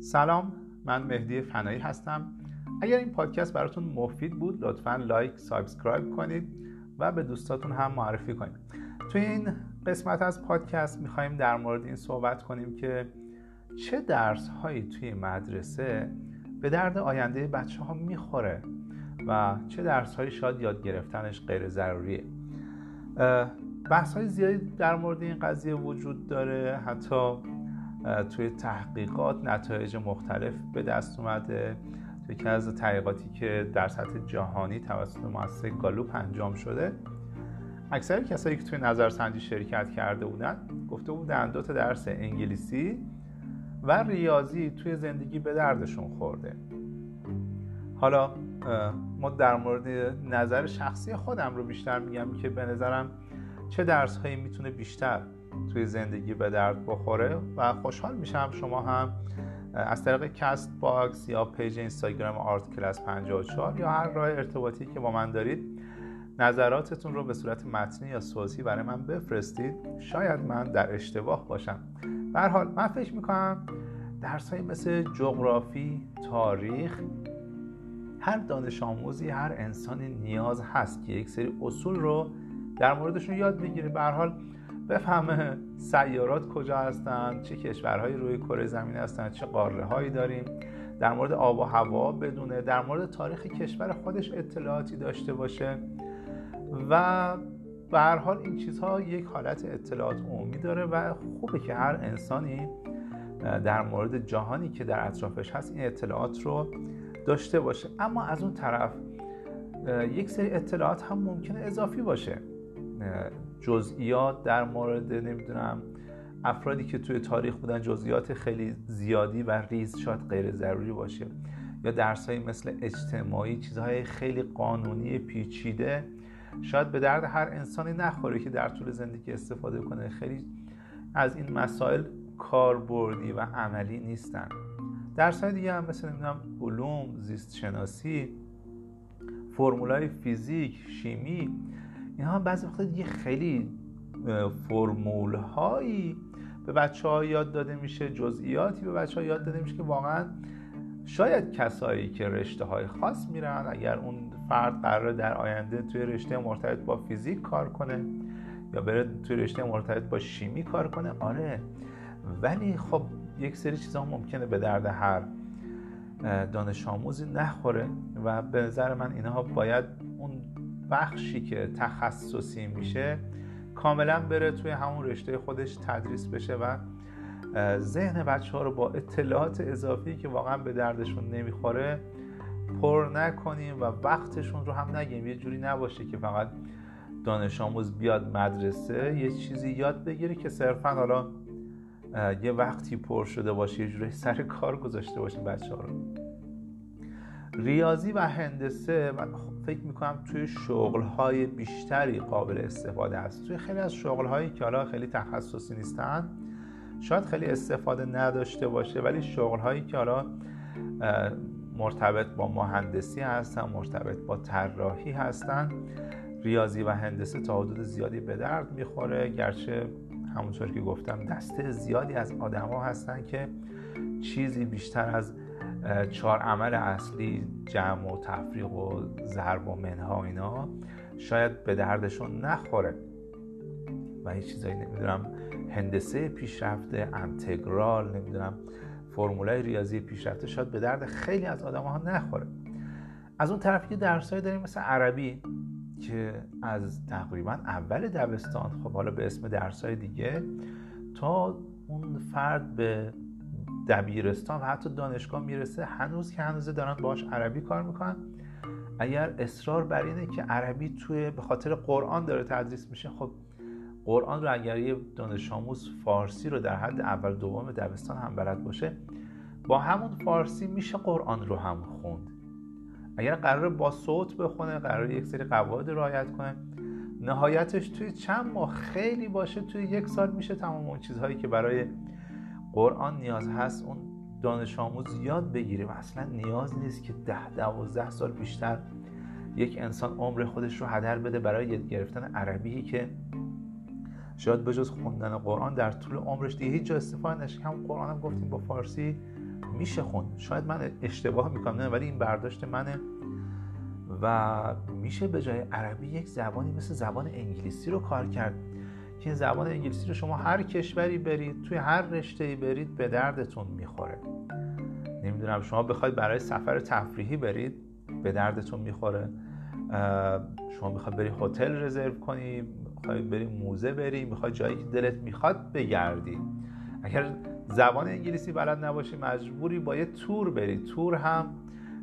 سلام من مهدی فنایی هستم. اگر این پادکست براتون مفید بود لطفا like subscribe کنید و به دوستاتون هم معرفی کنید. توی این قسمت از پادکست می‌خوایم در مورد این صحبت کنیم که چه درس هایی توی مدرسه به درد آینده بچه ها می‌خوره و چه درس هایی شاید یاد گرفتنش غیر ضروریه. بحث های زیادی در مورد این قضیه وجود داره. حتی توی تحقیقات نتایج مختلف به دست اومده. توی یکی از تحقیقاتی که در سطح جهانی توسط مؤسسه گالوپ انجام شده. اکثر کسایی که توی نظرسنجی شرکت کرده بودن گفته بودن دو تا درس انگلیسی و ریاضی توی زندگی به دردشون خورده. حالا ما در مورد نظر شخصی خودم رو بیشتر میگم که به نظرم چه درس هایی می‌تونه بیشتر توی زندگی به درد بخوره و خوشحال میشم شما هم از طریق CastBox یا پیج اینستاگرام Art Class 54 یا هر راه ارتباطی که با من دارید نظراتتون رو به صورت متنی یا صوتی برای من بفرستید. شاید من در اشتباه باشم. به حال من فکر می‌کنم درس های مثل جغرافی تاریخ هر دانش آموزی هر انسانی نیاز هست که یک سری اصول رو در موردشون یاد بگیره به حال بفهمه سیارات کجا هستن چه کشورهایی روی کره زمین هستن چه قاره هایی داریم. در مورد آب و هوا بدونه در مورد تاریخ کشور خودش اطلاعاتی داشته باشه و به هر حال این چیزها یک حالت اطلاعات عمومی داره و خوبه که هر انسانی در مورد جهانی که در اطرافش هست این اطلاعات رو داشته باشه. اما از اون طرف یک سری اطلاعات هم ممکنه اضافی باشه. جزئیات در مورد نمی‌دونم افرادی که توی تاریخ بودن جزئیات خیلی زیادی و ریز شاید غیر ضروری باشه یا درسایی مثل اجتماعی چیزهای خیلی قانونی پیچیده شاید به درد هر انسانی نخوره که در طول زندگی استفاده کنه. خیلی از این مسائل کاربردی و عملی نیستن. درس دیگه هم مثل نمی‌دونم علوم زیست شناسی فرمولای فیزیک شیمی اینها بعضی وقتا دیگه خیلی فرمول هایی به بچه ها یاد داده میشه جزئیاتی به بچه ها یاد داده میشه که واقعا شاید کسایی که رشته های خاص میرن اگر اون فرد قرار در آینده توی رشته مرتبط با فیزیک کار کنه یا بره توی رشته مرتبط با شیمی کار کنه آره. ولی خب یک سری چیزها ممکنه به درد هر دانش آموزی نخوره و به نظر من اینها باید بخشی که تخصصی میشه کاملا بره توی همون رشته خودش تدریس بشه و ذهن بچه ها رو با اطلاعات اضافی که واقعا به دردشون نمی‌خوره پر نکنیم و وقتشون رو هم نگیم یه جوری نباشه که فقط دانش آموز بیاد مدرسه یه چیزی یاد بگیره که صرفا حالا یه وقتی پر شده باشه یه جوری سر کار گذاشته باشه بچه ها رو. ریاضی و هندسه من فکر می‌کنم توی شغل های بیشتری قابل استفاده است توی خیلی از شغل هایی که حالا خیلی تخصصی نیستن شاید خیلی استفاده نداشته باشه ولی شغل هایی که حالا مرتبط با مهندسی هستن مرتبط با طراحی هستن ریاضی و هندسه تا حدود زیادی به درد می‌خوره. گرچه همونطور که گفتم دسته زیادی از آدما هستن که چیزی بیشتر از چهار عمل اصلی جمع و تفریق و ضرب و منها و اینا شاید به دردشون نخوره. و هیچ چیزایی نمی‌دونم هندسه پیشرفته انتگرال نمی‌دونم فرمولای ریاضی پیشرفته شاید به درد خیلی از آدم ها نخوره. از اون طرف یه درسایی داریم مثل عربی که از تقریبا اول دبستان خب حالا به اسم درسای دیگه تا اون فرد به دبیرستان و حتی دانشگاه می‌رسه هنوز که هنوز دارن باش عربی کار می‌کنن. اگر اصرار بر اینه که عربی توی به خاطر قرآن داره تدریس میشه خب قرآن رو اگر یه دانش آموز فارسی رو در حد اول دوم دبستان هم بلد باشه با همون فارسی میشه قرآن رو هم خوند. اگر قرار با صوت بخونه قرار یک سری قواعد رعایت کنه نهایتش توی چند ماه خیلی باشه توی یک سال میشه تمام اون چیزهایی که برای قرآن نیاز هست اون دانش آموز یاد بگیره و اصلا نیاز نیست که ده دوازده سال بیشتر یک انسان عمر خودش رو هدر بده برای یاد گرفتن عربی که شاید بجز خوندن قرآن در طول عمرش دیگه هیچ جا استفاده نشه هم قرآن هم گفتیم با فارسی میشه خوند. شاید من اشتباه می‌کنم نه ولی این برداشت منه. و میشه به جای عربی یک زبانی مثل زبان انگلیسی رو کار کرد. که زبان انگلیسی رو شما هر کشوری برید توی هر رشته برید به دردتون می‌خوره. نمی‌دونم شما بخواید برای سفر تفریحی برید به دردتون می‌خوره. شما می‌خواید بری هتل رزرو کنی می‌خواید بری موزه بری می‌خواید جایی که دلت می‌خواد بگردی. اگر زبان انگلیسی بلد نباشی مجبوری با یه تور بری. تور هم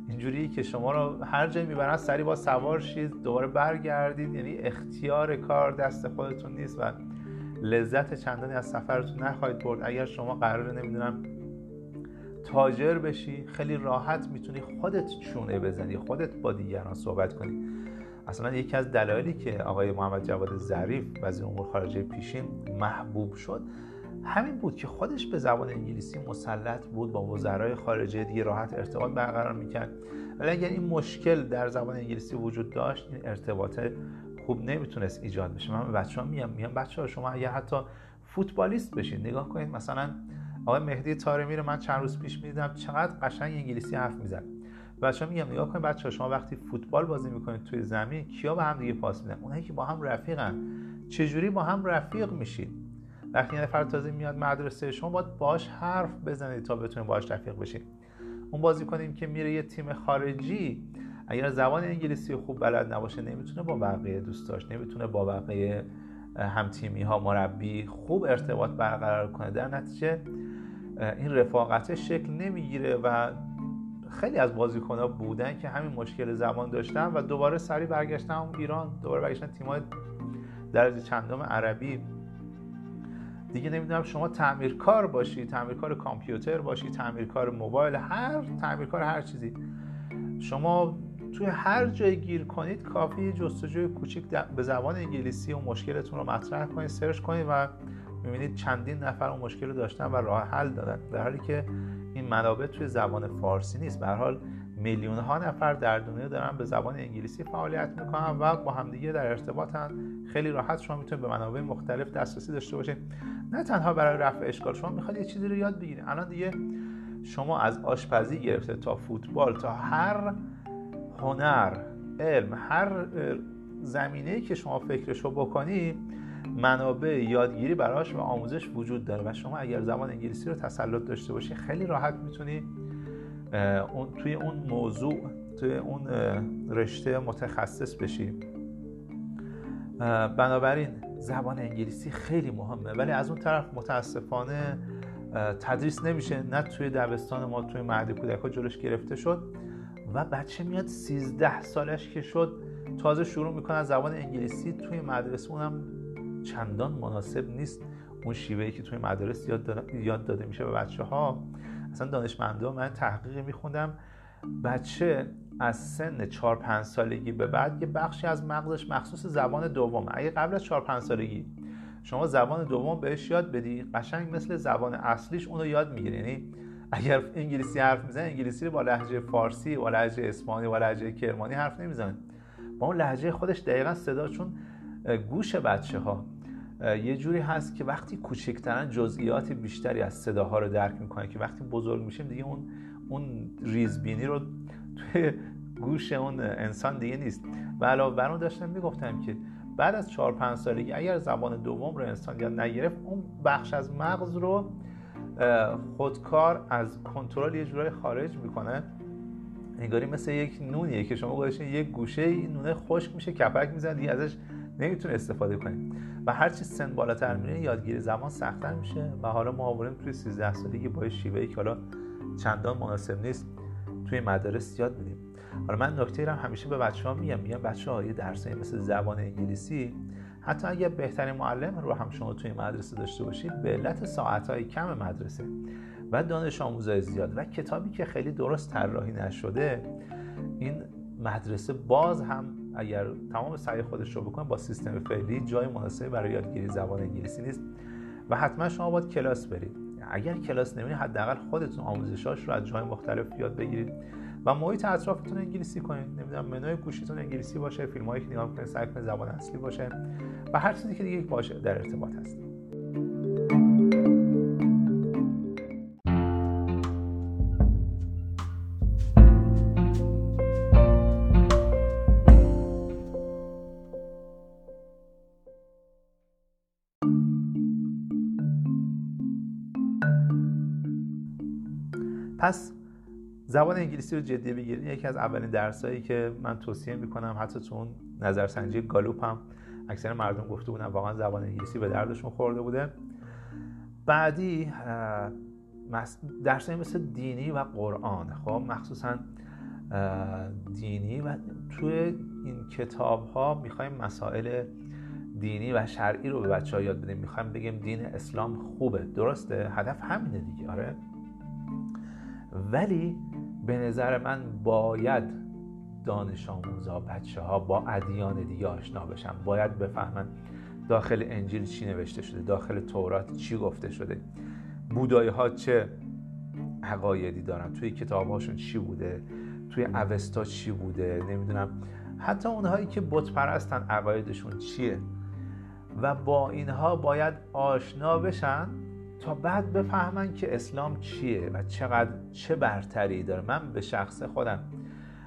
اینجوری که شما رو هر جایی می‌برن سری با سوار شید دوباره برگردید. یعنی اختیار کار دست خودتون نیست و لذت چندانی از سفرتون نخواهید برد. اگر شما قراره نمی‌دونم تاجر بشی خیلی راحت می‌تونی خودت چونه بزنی خودت با دیگران صحبت کنی. اصلا یکی از دلایلی که آقای محمد جواد ظریف وزیر امور خارجه پیشین محبوب شد همین بود که خودش به زبان انگلیسی مسلط بود با وزرای خارجه دیگه راحت ارتباط برقرار می‌کرد. ولی اگر این مشکل در زبان انگلیسی وجود داشت این ارتباط خوب نمی‌تونست ایجاد بشه. من بچه ها میگم میگم بچه ها شما اگر حتی فوتبالیست بشین نگاه کنید مثلا آقای مهدی تارمی رو من چند روز پیش می‌دیدم چقدر قشنگ انگلیسی حرف می‌زد. بچه ها میگم نگاه کنید بچه ها شما وقتی فوتبال بازی می‌کنید توی زمین کیا به هم دیگه پاس میدن؟ اونایی که با هم رفیقن. چجوری با هم رفیق میشید وقتی یه نفر تازه میاد مدرسه شما باید باش حرف بزنید تا بتونید باش رفیق بشید اون بازی کنیم که میره یه تیم خارجی اگر زبان انگلیسی خوب بلد نباشه نمی‌تونه با بقیه دوست داشت نمی‌تونه با بقیه هم تیمی ها مربی خوب ارتباط برقرار کنه. در نتیجه این رفاقت شکل نمی‌گیره و خیلی از بازیکن ها بودن که همین مشکل زبان داشتن و دوباره سری برگشتن ایران دوباره برگشتن تیم‌های درجه چندم عربی. دیگه نمی‌دونم شما تعمیرکار باشی تعمیرکار کامپیوتر باشی تعمیرکار موبایل هر تعمیرکار هر چیزی. شما توی هر جای گیر کنید کافی جستجوی کوچیک به زبان انگلیسی و مشکلتون رو مطرح کنید سرچ کنید و می‌بینید چندین نفر اون مشکل رو داشتن و راه حل دادن. در حالی که این منابع توی زبان فارسی نیست. به حال میلیون ها نفر در دنیا دارن به زبان انگلیسی فعالیت می‌کنن و با همدیگه در ارتباطن. خیلی راحت شما می‌تونید به منابع مختلف دسترسی داشته باشید نه تنها برای رفع اشکال شما می‌خواد یه چیزی رو یاد بگیرید. الان دیگه شما از آشپزی گرفته تا فوتبال تا هر هنر علم هر زمینه که شما فکرش رو بکنی منابع یادگیری براش و آموزش وجود داره و شما اگر زبان انگلیسی رو تسلط داشته باشی خیلی راحت می‌تونی اون توی اون موضوع توی اون رشته متخصص بشی. بنابراین زبان انگلیسی خیلی مهمه. ولی از اون طرف متاسفانه تدریس نمیشه. نه توی دبستان ما توی مهد کودک ها جلوش گرفته شد. و بچه میاد 13 سالش که شد تازه شروع می‌کنه زبان انگلیسی. توی مدرسه اونم چندان مناسب نیست. اون شیوهی که توی مدرسه یاد, یاد داده میشه به بچه ها اصلا دانشمندا من تحقیقی میخوندم. بچه از سن 4 5 سالگی به بعد یه بخشی از مغزش مخصوص زبان دوم اگه قبل از 4 5 سالگی شما زبان دوم بهش یاد بدی قشنگ مثل زبان اصلیش اونو یاد می‌گیره یعنی اگر انگلیسی حرف می‌زنه انگلیسی رو با لهجه فارسی با لهجه اسپانی با لهجه کرمانی حرف نمی‌زنه با اون لهجه خودش دقیقا صدا چون گوش بچه ها یه جوری هست که وقتی کوچکترن جزئیات بیشتری از صداها رو درک می‌کنه که وقتی بزرگ میشیم دیگه اون اون ریزبینی رو توی گوش اون انسان دیگه نیست. و علاوه بر اون داشتم می‌گفتم که بعد از 4 5 سالگی اگر زبان دوم رو انسان یاد نگرفت اون بخش از مغز رو خودکار از کنترل یه جورای خارج می‌کنه. انگاری مثل یک نونیه که شما گذاشتین یک گوشه این نونه خشک میشه کپک می‌زنه دیگه ازش نمی‌تونه استفاده کنید و هرچی سن بالاتر میره یادگیری زبان سختتر میشه. و حالا ما آوریم توی 13 سالگی با شیوهی که حالا چندان مناسب نیست توی مدارس یاد میدیم حالا من نکته هم همیشه به بچه ها میگم. میگم بچه ها یه درسی مثل زبان انگلیسی حتی اگه بهترین معلم رو هم شما توی مدرسه داشته باشید به علت ساعتهای کم مدرسه و دانش آموزای زیاد و کتابی که خیلی درست طراحی نشده این مدرسه باز هم اگر تمام سعی خودش رو بکنه با سیستم فعلی جای مناسبی برای یادگیری زبان انگلیسی نیست و حتما شما باید کلاس برید. اگر کلاس نمیرید حداقل خودتون آموزشاش رو از جای مختلف یاد بگیرید و محیط اطرافتون انگلیسی کنید. نمی‌دونم منوی گوشیتون انگلیسی باشه فیلم هایی که نگاه کنید سعی زبان اصلی باشه و هر چیزی که دیگه باشه در ارتباط هست. پس زبان انگلیسی رو جدی بگیرید. یکی از اولین درسایی که من توصیه می‌کنم حتی تو اون نظرسنجی گالوپ هم اکثر مردم گفته بودن واقعا زبان انگلیسی به دردشون خورده بوده. بعدی درسایی مثل دینی و قرآن. خب مخصوصا دینی و توی این کتاب ها می‌خوایم مسائل دینی و شرعی رو به بچه ها یاد بدیم. می‌خوایم بگیم دین اسلام خوبه. درسته؟ هدف همینه دیگه. آره. ولی به نظر من باید دانش آموزا بچه ها با ادیان دیگه آشنا بشن. باید بفهمن داخل انجیل چی نوشته شده داخل تورات چی گفته شده. بودایی ها چه عقایدی دارن؟ توی کتاب هاشون چی بوده؟ توی اوستا چی بوده؟ نمی‌دونم. حتی اونهایی که بت پرستن عقایدشون چیه؟ و با اینها باید آشنا بشن. تا بعد بفهمن که اسلام چیه و چقدر چه برتری داره. من به شخص خودم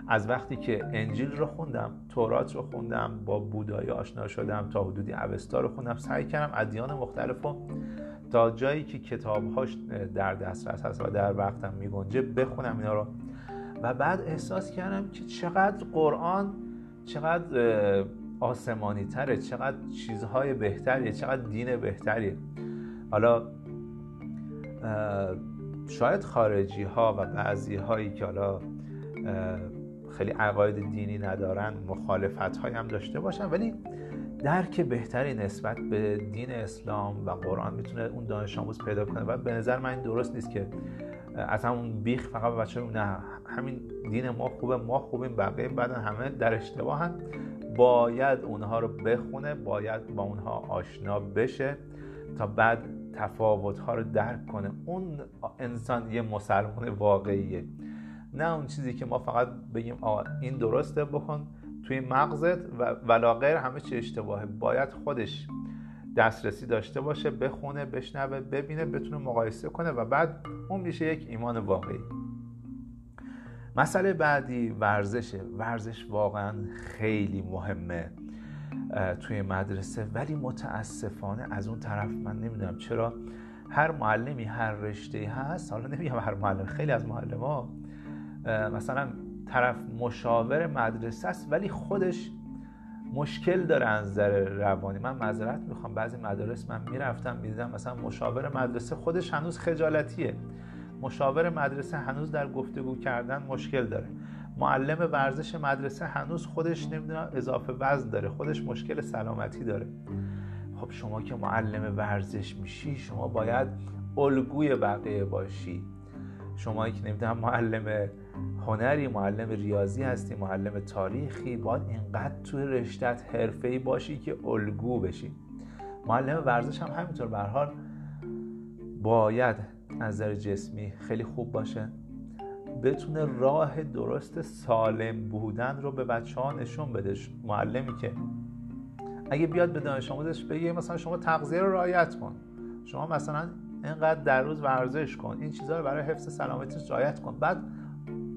از وقتی که انجیل رو خوندم تورات رو خوندم با بودایی آشنا شدم تا حدودی اوستا رو خوندم سعی کردم ادیان مختلف رو تا جایی که کتابهاش در دسترس هست و در وقتم میگنجه بخونم اینا رو. و بعد احساس کردم که چقدر قرآن چقدر آسمانی تره چقدر چیزهای بهتریه چقدر دین بهتریه. حالا شاید خارجی ها و بعضی هایی که حالا خیلی عقاید دینی ندارن مخالفت هایی هم داشته باشن ولی درک بهتری نسبت به دین اسلام و قرآن می‌تونه اون دانش آموز پیدا کنه. و به نظر من درست نیست که از همون بیخ فقط بچه نه همین دین ما خوبه ما خوبیم بقیه بعدن همه در اشتباهن. باید اونها رو بخونه باید با اونها آشنا بشه تا بعد تفاوت ها رو درک کنه. اون انسان یه مسلمان واقعیه. نه اون چیزی که ما فقط بگیم آقا این درسته بکن توی مغزت و ولاغیر همه چی اشتباهه. باید خودش دسترسی داشته باشه بخونه بشنوه ببینه بتونه مقایسه کنه و بعد اون میشه یک ایمان واقعی. مسئله بعدی ورزشه. ورزش واقعا خیلی مهمه. توی مدرسه. ولی متاسفانه از اون طرف من نمی‌دونم چرا هر معلمی هر رشته هست حالا نمیگم هر معلم خیلی از معلم ها مثلا طرف مشاور مدرسه است ولی خودش مشکل داره از نظر روانی. من معذرت می‌خوام. بعضی مدارس من می‌رفتم می‌دیدم مثلا مشاور مدرسه خودش هنوز خجالتیه. مشاور مدرسه هنوز در گفتگو کردن مشکل داره. معلم ورزش مدرسه هنوز خودش نمی‌دونم اضافه وزن داره خودش مشکل سلامتی داره. خب شما که معلم ورزش میشی شما باید الگوی بقیه باشی. شما که نمی‌دونم معلم هنری معلم ریاضی هستی معلم تاریخی باید اینقدر توی رشتت حرفه‌ای باشی که الگو بشی. معلم ورزش هم همینطور به حال باید از نظر جسمی خیلی خوب باشه. بتونه راه درست سالم بودن رو به بچه ها نشون بده. معلمی که اگه بیاد به دانش آموزش بگه مثلا شما تغذیه رو رعایت کن. شما مثلا اینقدر در روز ورزش کن. این چیزها رو برای حفظ سلامتی رعایت کن. بعد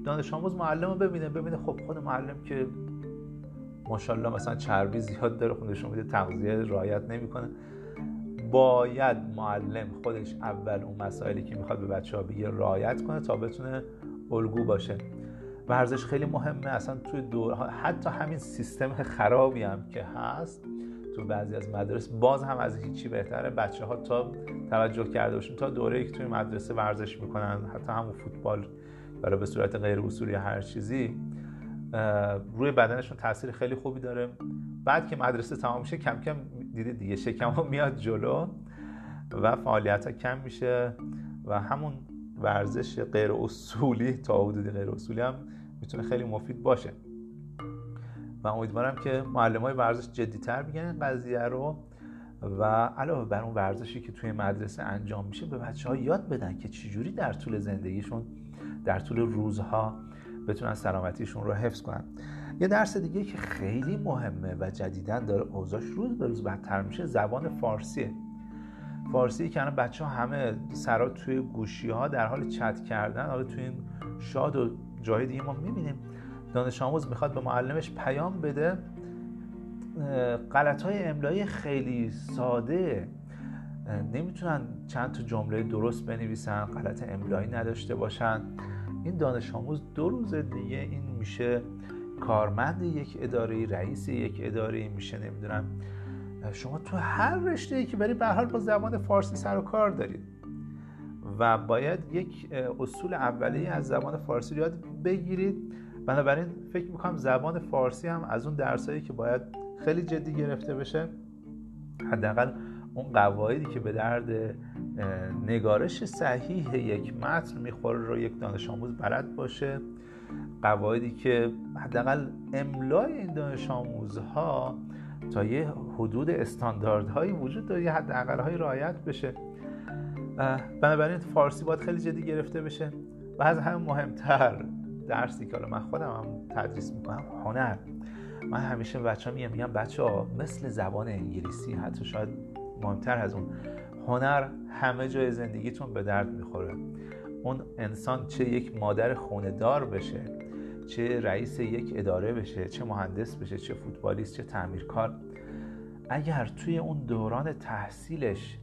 دانش آموز معلم رو ببینه ببینه خب خود معلم که ماشاءالله مثلا چربی زیاد داره خودشون میده تغذیه رعایت نمی‌کنه. باید معلم خودش اول اون مسائلی که می‌خواد به بچه ها بگه رعایت کنه تا بتونه الگو باشه. ورزش خیلی مهمه. اصلا توی دور حتی همین سیستم خرابی هم که هست تو بعضی از مدارس باز هم از هیچی بهتره. بچه ها تا توجه کرده باشون تا دوره که توی مدرسه ورزش می‌کنن. حتی همون فوتبال برای به صورت غیر اصولی هر چیزی روی بدنشون تاثیر خیلی خوبی داره. بعد که مدرسه تمام میشه کم کم دیدید دیگه شکم ها میاد جلو و فعالیت ها کم میشه و همون ورزش غیر اصولی تا حدودی غیر اصولی هم می‌تونه خیلی مفید باشه. و امیدوارم که معلم های ورزش جدیتر بگن این قضیه رو و علاوه بر اون ورزشی که توی مدرسه انجام میشه به بچه ها یاد بدن که چجوری در طول زندگیشون در طول روزها بتونن سلامتیشون رو حفظ کنن. یه درس دیگه که خیلی مهمه و جدیدن داره اوضاعش روز به روز بدتر میشه زبان فارسیه. فارسی که الان بچه ها همه سرا توی گوشی ها در حال چت کردن حالا توی این شاد و جای دیگه ما می‌بینیم. دانش آموز می‌خواد به معلمش پیام بده. غلط های املایی خیلی ساده. نمی‌تونن چند تا جمله درست بنویسن غلط املایی نداشته باشن. این دانش آموز دو روز دیگه این میشه کارمند یک اداره رئیس یک اداره میشه نمی‌دونم شما تو هر رشته ای که برید به حال با زبان فارسی سر و کار دارید. و باید یک اصول اولیه از زبان فارسی یاد بگیرید. بنابراین فکر می‌کنم زبان فارسی هم از اون درسایی که باید خیلی جدی گرفته بشه حداقل اون قواعدی که به درد نگارش صحیح یک متن می‌خوره رو یک دانش آموز بلد باشه. قواعدی که حداقل املای این دانش آموزها تا یه حدود استانداردهایی وجود داره یه حداقلهایی رعایت بشه. بنابراین فارسی باید خیلی جدی گرفته بشه. و از همه مهمتر درسی که من خودم هم تدریس می‌کنم هنر. من همیشه بچه ها میگم میگم بچه ها مثل زبان انگلیسی حتی شاید مهمتر از اون هنر همه جای زندگیتون به درد می‌خوره. اون انسان چه یک مادر خونه دار بشه چه رئیس یک اداره بشه چه مهندس بشه چه فوتبالیست چه تعمیرکار اگر توی اون دوران تحصیلش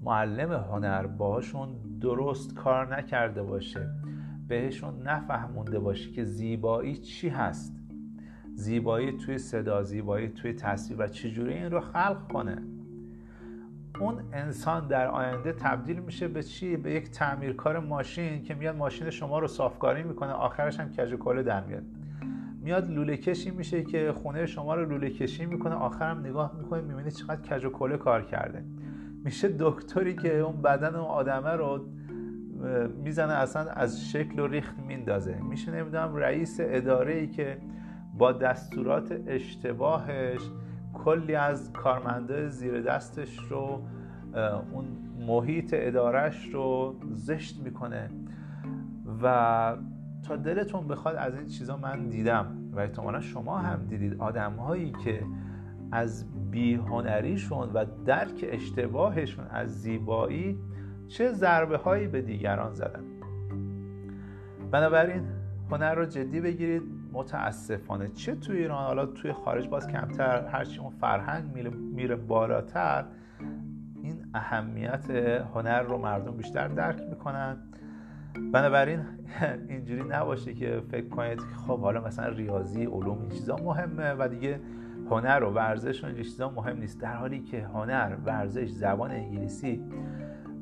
معلم هنر باهاشون درست کار نکرده باشه بهشون نفهمونده باشه که زیبایی چی هست؟ زیبایی توی صدا زیبایی توی تصویر و چجوری این رو خلق کنه؟ اون انسان در آینده تبدیل میشه به چی؟ به یک تعمیرکار ماشین که میاد ماشین شما رو صافکاری می‌کنه آخرش هم کج کله در میاد. میاد لوله کشی میشه که خونه شما رو لوله کشی می‌کنه آخرم نگاه می‌کنه می‌بینی چقدر کج و کله کار کرده. میشه دکتری که اون بدن اون آدمه رو می‌زنه اصلا از شکل و ریخت میندازه. میشه نمی‌دونم رئیس اداره ای که با دستورات اشتباهش کلی از کارمنده زیر دستش رو اون محیط ادارش رو زشت می‌کنه. و تا دلتون بخواد از این چیزا من دیدم و احتمالا شما هم دیدید. آدم هایی که از بیهنریشون و درک اشتباهشون از زیبایی چه ضربه هایی به دیگران زدن. بنابراین هنر رو جدی بگیرید. متاسفانه چه توی ایران؟ حالا توی خارج باز کمتر هرچی اون فرهنگ میره بالاتر این اهمیت هنر رو مردم بیشتر درک می‌کنن. بنابراین اینجوری نباشه که فکر کنید خب حالا مثلا ریاضی علوم این چیزا مهمه و دیگه هنر و ورزش و این چیزا مهم نیست. در حالی که هنر ورزش زبان انگلیسی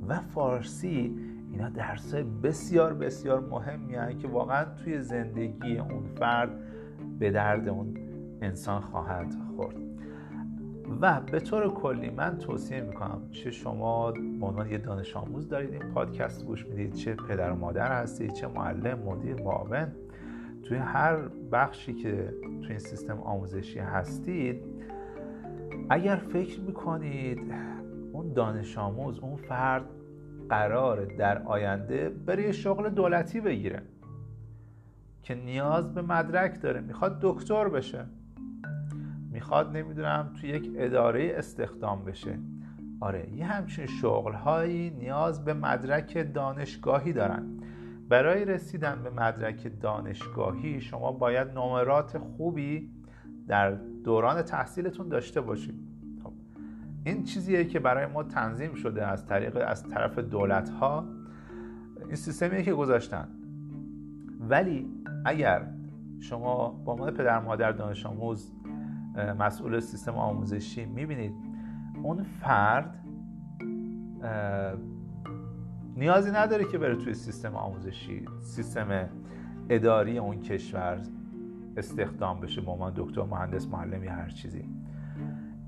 و فارسی اینا درس بسیار بسیار مهمی که واقعا توی زندگی اون فرد به درد اون انسان خواهد خورد. و به طور کلی من توصیه می‌کنم چه شما به عنوان یه دانش آموز دارید این پادکست گوش می‌دید چه پدر و مادر هستید چه معلم مدیر معاون. توی هر بخشی که توی این سیستم آموزشی هستید اگر فکر می‌کنید اون دانش آموز اون فرد قرار در آینده برای شغل دولتی بگیره که نیاز به مدرک داره. می‌خواد دکتر بشه. می‌خواد نمی‌دونم تو یک اداره استخدام بشه. آره یه همچین شغل هایی نیاز به مدرک دانشگاهی دارن. برای رسیدن به مدرک دانشگاهی شما باید نمرات خوبی در دوران تحصیلتون داشته باشید. این چیزیه که برای ما تنظیم شده از طریق از طرف دولت ها این سیستمیه که گذاشتن. ولی اگر شما با عنوان پدر مادر دانش آموز مسئول سیستم آموزشی می‌بینید اون فرد نیازی نداره که بره توی سیستم آموزشی سیستم اداری اون کشور استخدام بشه به عنوان دکتر مهندس معلم یا هر چیزی.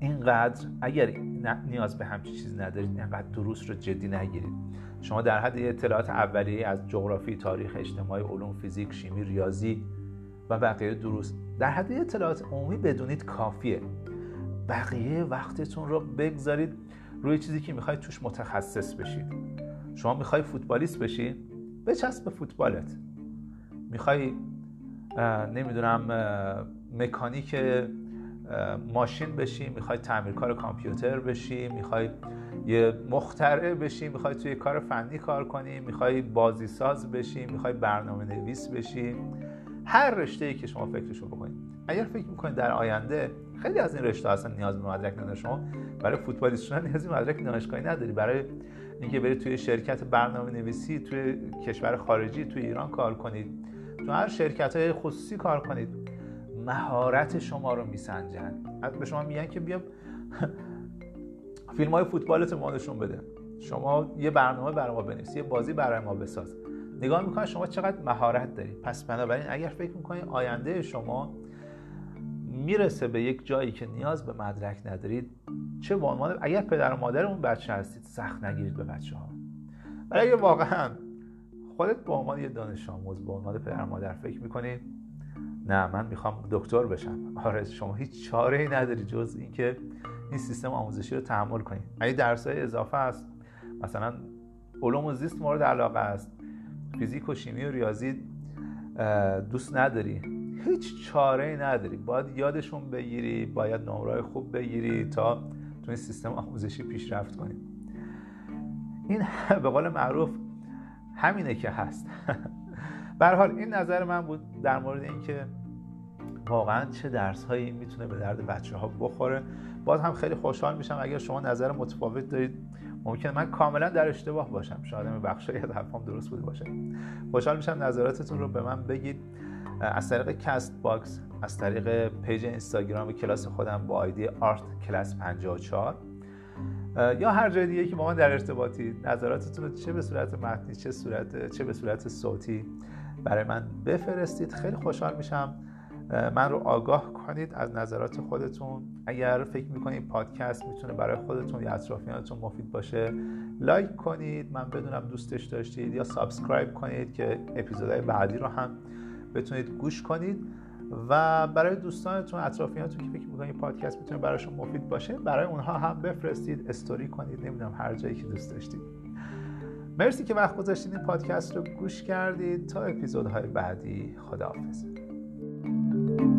اینقدر اگر نیاز به همچین چیزی ندارید. اینقدر دروس رو جدی نگیرید. شما در حد اطلاعات اولیه از جغرافی تاریخ اجتماعی علوم فیزیک شیمی ریاضی و بقیه دروس در حد اطلاعات عمومی بدونید کافیه. بقیه وقتتون رو بگذارید روی چیزی که می‌خواید توش متخصص بشید. شما می‌خوای فوتبالیست بشی؟ بچسب به فوتبالت. می‌خوای نمی‌دونم مکانیک ماشین بشی می‌خوای تعمیرکار کامپیوتر بشی می‌خوای یه مخترع بشی می‌خوای توی کار فنی کار کنی می‌خوای بازی ساز بشی می‌خوای برنامه نویس بشی هر رشته ای که شما فکرشو بکنید. اگر فکر می‌کنید در آینده خیلی از این رشته اصلا نیاز به مدرک نداره. شما برای فوتبالیست شدن نیازی به مدرک دانشگاهی نداری. برای اینکه برید توی شرکت برنامه نویسی توی کشور خارجی توی ایران کار کنید. تو هر شرکت های خصوصی کار کنید. مهارت شما رو میسنجن. به شما میگن که بیا فیلم های فوتبالت ما نشون بده. شما یه برنامه برای ما بنویس یه بازی برای ما بساز. نگاه می‌کنن شما چقدر مهارت داری. پس بنابراین اگر فکر می‌کنید آینده شما می‌رسه به یک جایی که نیاز به مدرک ندارید چه به عنوان اگر پدر و مادر اون بچه هستید سخت نگیرید به بچه ها ولی اگر واقعا خودت به عنوان یه دانش آموز به عنوان پدر و مادر فکر می‌کنید نه من می‌خوام دکتر بشم. آره شما هیچ چاره ای نداری جز اینکه این سیستم آموزشی رو تحمل کنید اگه درس های اضافه است مثلا علوم و زیست مورد علاقه است فیزیک و شیمی و ریاضی دوست نداری. هیچ چاره ای نداری. باید یادشون بگیری باید نمره خوب بگیری تا تو این سیستم آموزشی پیشرفت کنی. این به قول معروف همینه که هست. به حال این نظر من بود در مورد اینکه واقعا چه درس هایی می‌تونه به درد بچه ها بخوره. باز هم خیلی خوشحال میشم اگر شما نظر متفاوت دارید. ممکن من کاملا در اشتباه باشم. شاید بخشای از حرفام درست بود باشه. خوشحال میشم نظراتتون رو به من بگید. از طریق CastBox از طریق پیج اینستاگرام کلاس خودم با آیدی Art Class 54 یا هر جای دیگه که با من در ارتباطی. نظراتتون رو چه به صورت متنی چه صورت چه به صورت صوتی برای من بفرستید. خیلی خوشحال میشم. من رو آگاه کنید از نظرات خودتون. اگر فکر می‌کنید پادکست می‌تونه برای خودتون یا اطرافیانتون مفید باشه like کنید. من بدونم دوستش داشتید یا subscribe کنید که اپیزودهای بعدی رو هم بتونید گوش کنید. و برای دوستانتون اطرافیانتون که فکر می‌کنید پادکست می‌تونه براشون مفید باشه برای اونها هم بفرستید استوری کنید. نمی‌دونم هر جایی که دوست داشتید. مرسی که وقت گذاشتید این پادکست رو گوش کردید. تا اپیزودهای بعدی خداحافظ. Thank you.